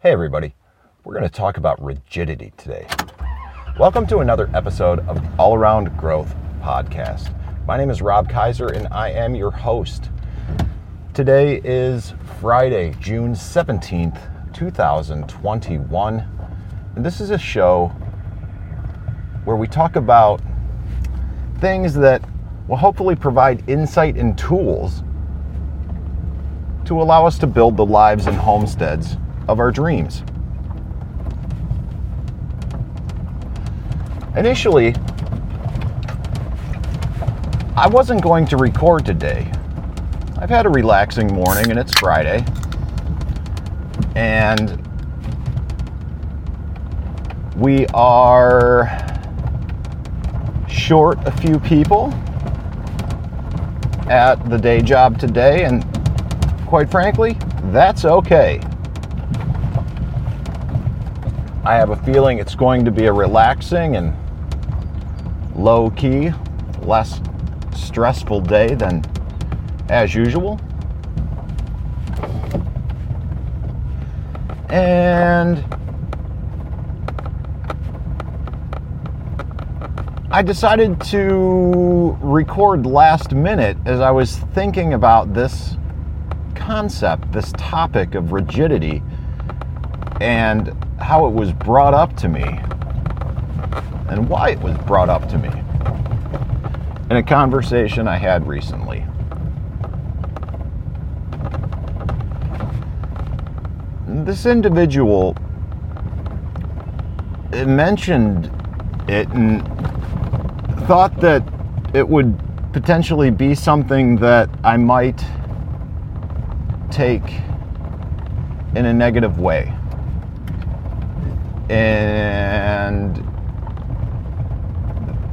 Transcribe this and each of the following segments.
Hey, everybody. We're going to talk about rigidity today. Welcome to another episode of All Around Growth Podcast. My name is Rob Kaiser, and I am your host. Today is Friday, June 17th, 2021. And this is a show where we talk about things that will hopefully provide insight and tools to allow us to build the lives and homesteads of our dreams. Initially, I wasn't going to record today. I've had a relaxing morning and it's Friday. And we are short a few people at the day job today, and quite frankly, that's okay. I have a feeling it's going to be a relaxing and low key, less stressful day than as usual. And I decided to record last minute as I was thinking about this concept, this topic of rigidity, and how it was brought up to me and why it was brought up to me in a conversation I had recently. This individual mentioned it and thought that it would potentially be something that I might take in a negative way and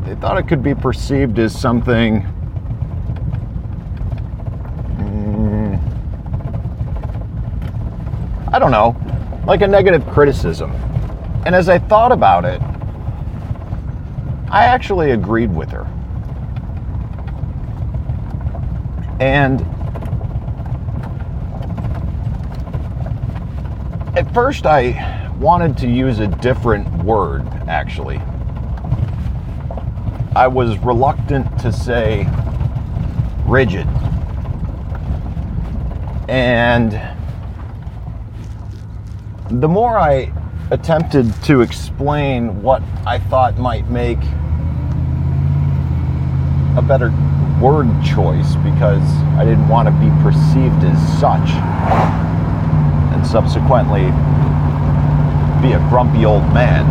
they thought it could be perceived as something mm, I don't know, like a negative criticism. And as I thought about it, I actually agreed with her. And at first, I wanted to use a different word, actually. I was reluctant to say rigid. And the more I attempted to explain what I thought might make a better word choice because I didn't want to be perceived as such, and subsequently be a grumpy old man.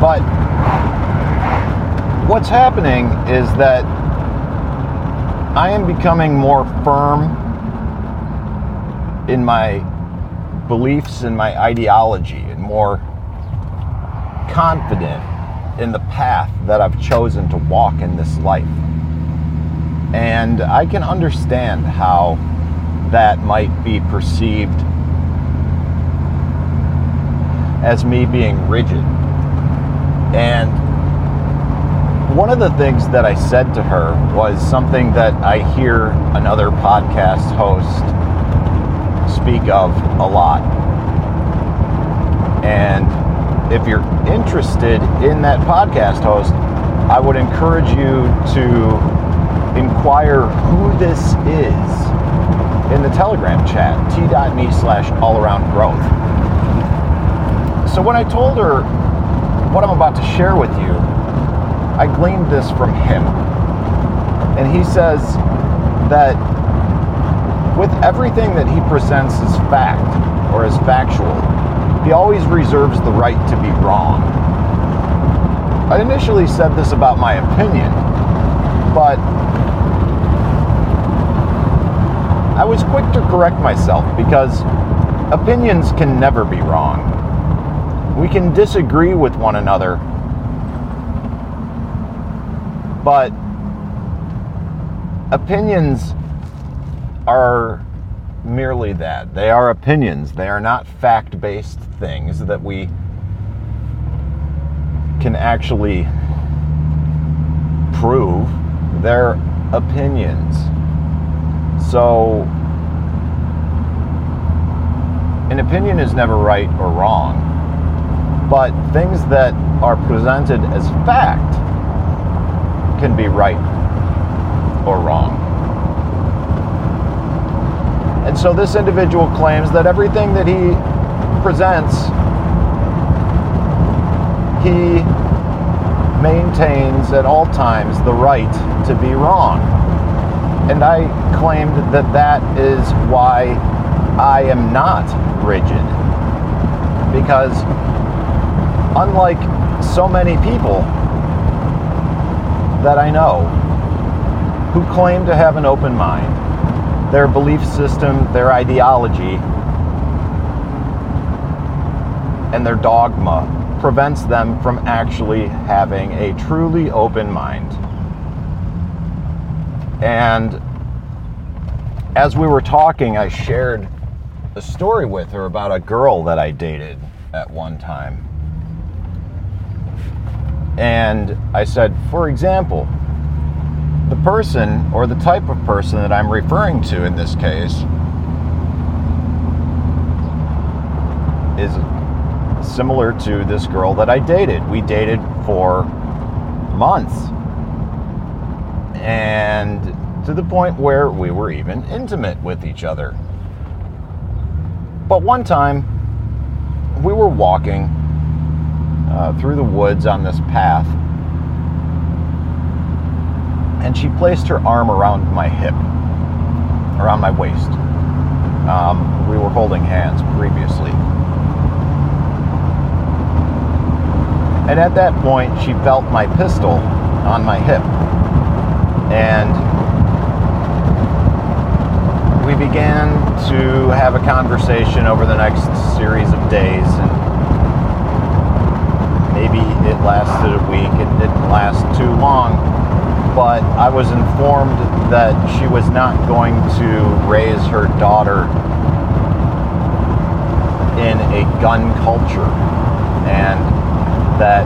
But what's happening is that I am becoming more firm in my beliefs and my ideology and more confident in the path that I've chosen to walk in this life. And I can understand how that might be perceived as me being rigid. And one of the things that I said to her was something that I hear another podcast host speak of a lot. And if you're interested in that podcast host, I would encourage you to inquire who this is in the Telegram chat, t.me slash all around growth. So when I told her what I'm about to share with you, I gleaned this from him. And he says that with everything that he presents as fact or as factual, he always reserves the right to be wrong. I initially said this about my opinion, but I was quick to correct myself because opinions can never be wrong. We can disagree with one another, but opinions are merely that. They are opinions, they are not fact based things that we can actually prove. They're opinions. So an opinion is never right or wrong, but things that are presented as fact can be right or wrong. And so this individual claims that everything that he presents, he maintains at all times the right to be wrong. And I claimed that that is why I am not rigid. Because unlike so many people that I know who claim to have an open mind, their belief system, their ideology, and their dogma prevents them from actually having a truly open mind. And as we were talking, I shared a story with her about a girl that I dated at one time. And I said, for example, the person or the type of person that I'm referring to in this case is similar to this girl that I dated. We dated for months. And to the point where we were even intimate with each other. But one time, we were walking uh, through the woods on this path and she placed her arm around my hip, around my waist. Um, we were holding hands previously. And at that point, she felt my pistol on my hip. And we began to have a conversation over the next series of days. And maybe it lasted a week, it didn't last too long but I was informed that she was not going to raise her daughter in a gun culture and that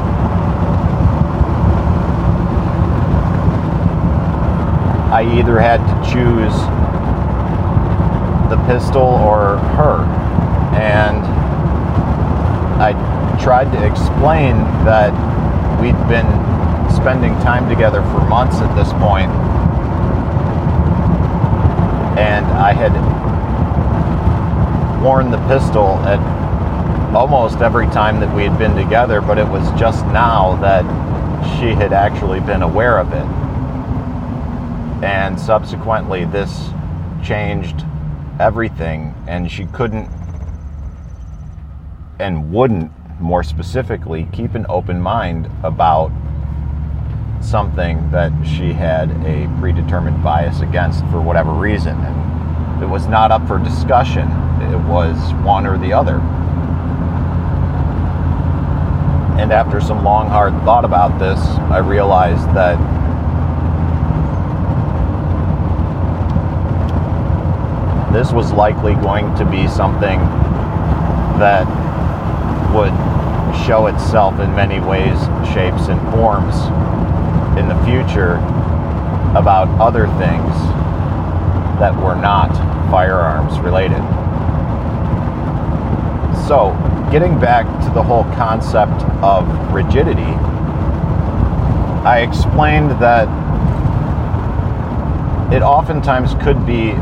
I either had to choose the pistol or her. And I tried to explain that we'd been spending time together for months at this point, and I had worn the pistol at almost every time that we had been together, but it was just now that she had actually been aware of it. And subsequently, this changed everything, and she couldn't and wouldn't, more specifically, keep an open mind about something that she had a predetermined bias against for whatever reason. And it was not up for discussion, it was one or the other. And after some long, hard thought about this, I realized that this was likely going to be something that would show itself in many ways, shapes, and forms in the future about other things that were not firearms related. So, getting back to the whole concept of rigidity, I explained that it oftentimes could be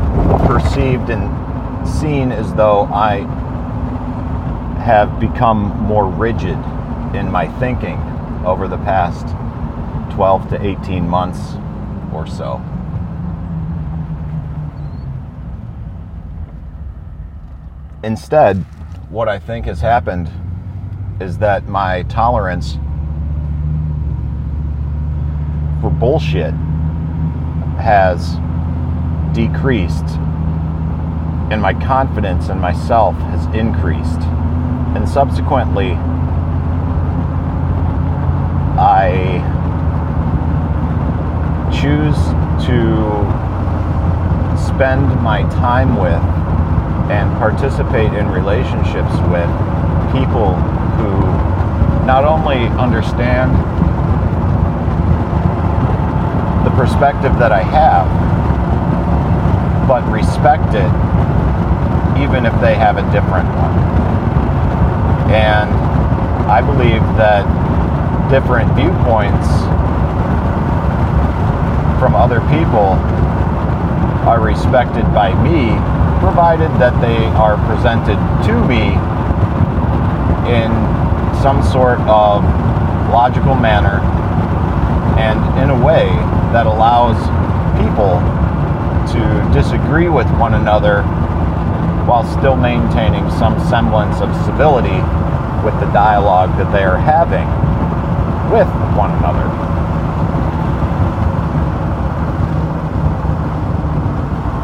perceived and seen as though I have become more rigid in my thinking over the past 12 to 18 months or so. Instead, what I think has happened is that my tolerance for bullshit has decreased and my confidence in myself has increased. And subsequently, I choose to spend my time with and participate in relationships with people who not only understand the perspective that I have, but respect it even if they have a different one. And I believe that different viewpoints from other people are respected by me, provided that they are presented to me in some sort of logical manner and in a way that allows people to disagree with one another while still maintaining some semblance of civility with the dialogue that they are having with one another.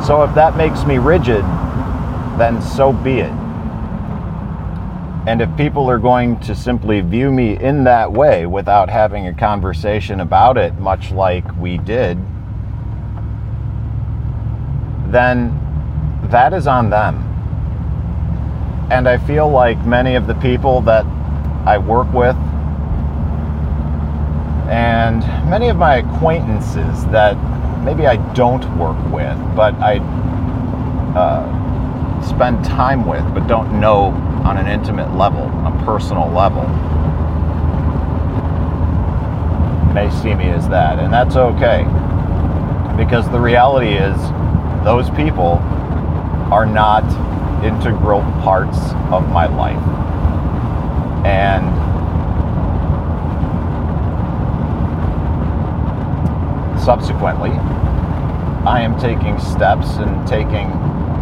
So if that makes me rigid, then so be it. And if people are going to simply view me in that way without having a conversation about it, much like we did, then that is on them. And I feel like many of the people that I work with and many of my acquaintances that maybe I don't work with, but I uh, spend time with, but don't know on an intimate level, a personal level, may see me as that. And that's okay. Because the reality is, those people are not integral parts of my life. And subsequently, I am taking steps and taking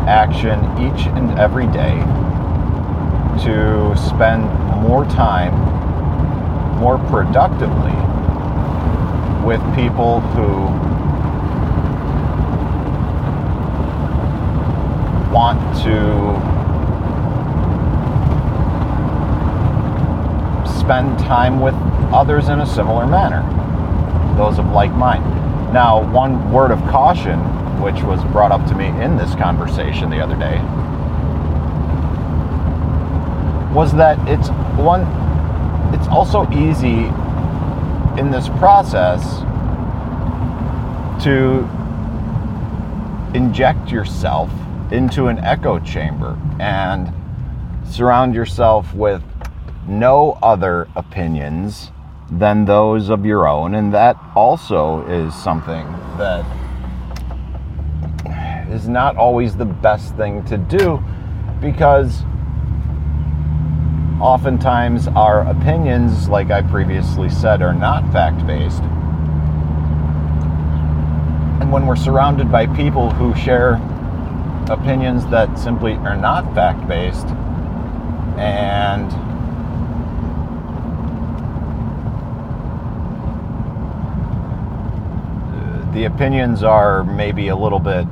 action each and every day to spend more time, more productively, with people who want to spend time with others in a similar manner, those of like mind. Now, one word of caution, which was brought up to me in this conversation the other day, was that it's one, it's also easy in this process to inject yourself into an echo chamber and surround yourself with no other opinions than those of your own. And that also is something that is not always the best thing to do because oftentimes our opinions, like I previously said, are not fact based. And when we're surrounded by people who share opinions that simply are not fact based and the opinions are maybe a little bit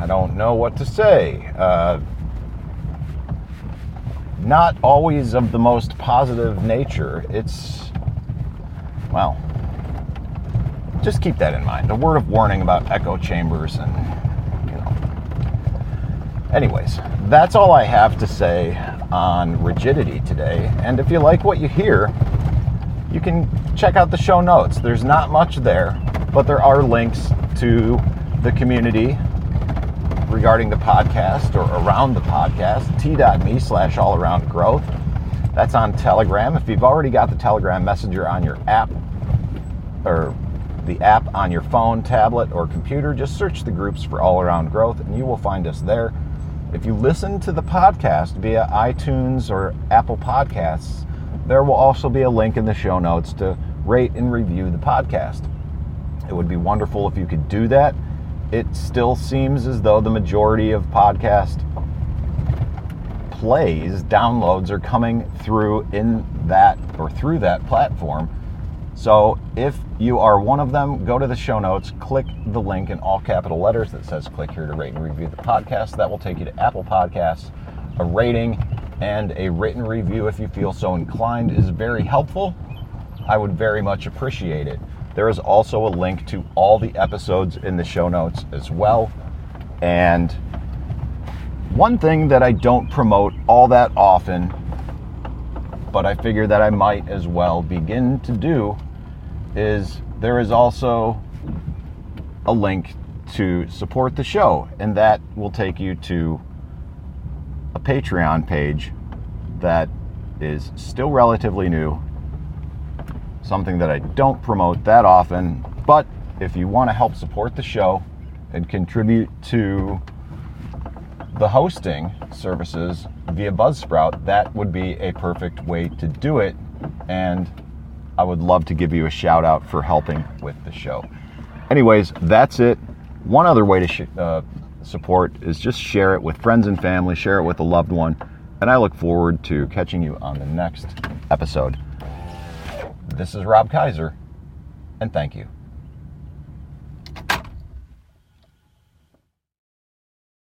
I don't know what to say. Uh, not always of the most positive nature. It's, well, just keep that in mind. A word of warning about echo chambers and, you know. Anyways, that's all I have to say on rigidity today. And if you like what you hear, you can check out the show notes. There's not much there, but there are links to the community regarding the podcast or around the podcast, t.me slash all around growth. That's on Telegram. If you've already got the Telegram Messenger on your app or the app on your phone, tablet, or computer, just search the groups for All Around Growth and you will find us there. If you listen to the podcast via iTunes or Apple Podcasts, there will also be a link in the show notes to rate and review the podcast. It would be wonderful if you could do that. It still seems as though the majority of podcast plays, downloads are coming through in that or through that platform. So if you are one of them, go to the show notes, click the link in all capital letters that says click here to rate and review the podcast. That will take you to Apple Podcasts. A rating and a written review, if you feel so inclined, is very helpful. I would very much appreciate it. There is also a link to all the episodes in the show notes as well. And one thing that I don't promote all that often, but I figure that I might as well begin to do is there is also a link to support the show, and that will take you to a Patreon page that is still relatively new, something that I don't promote that often, but if you want to help support the show and contribute to the hosting services via Buzzsprout, that would be a perfect way to do it. And I would love to give you a shout out for helping with the show. Anyways, that's it. One other way to sh- uh, support is just share it with friends and family, share it with a loved one. And I look forward to catching you on the next episode. This is Rob Kaiser, and thank you.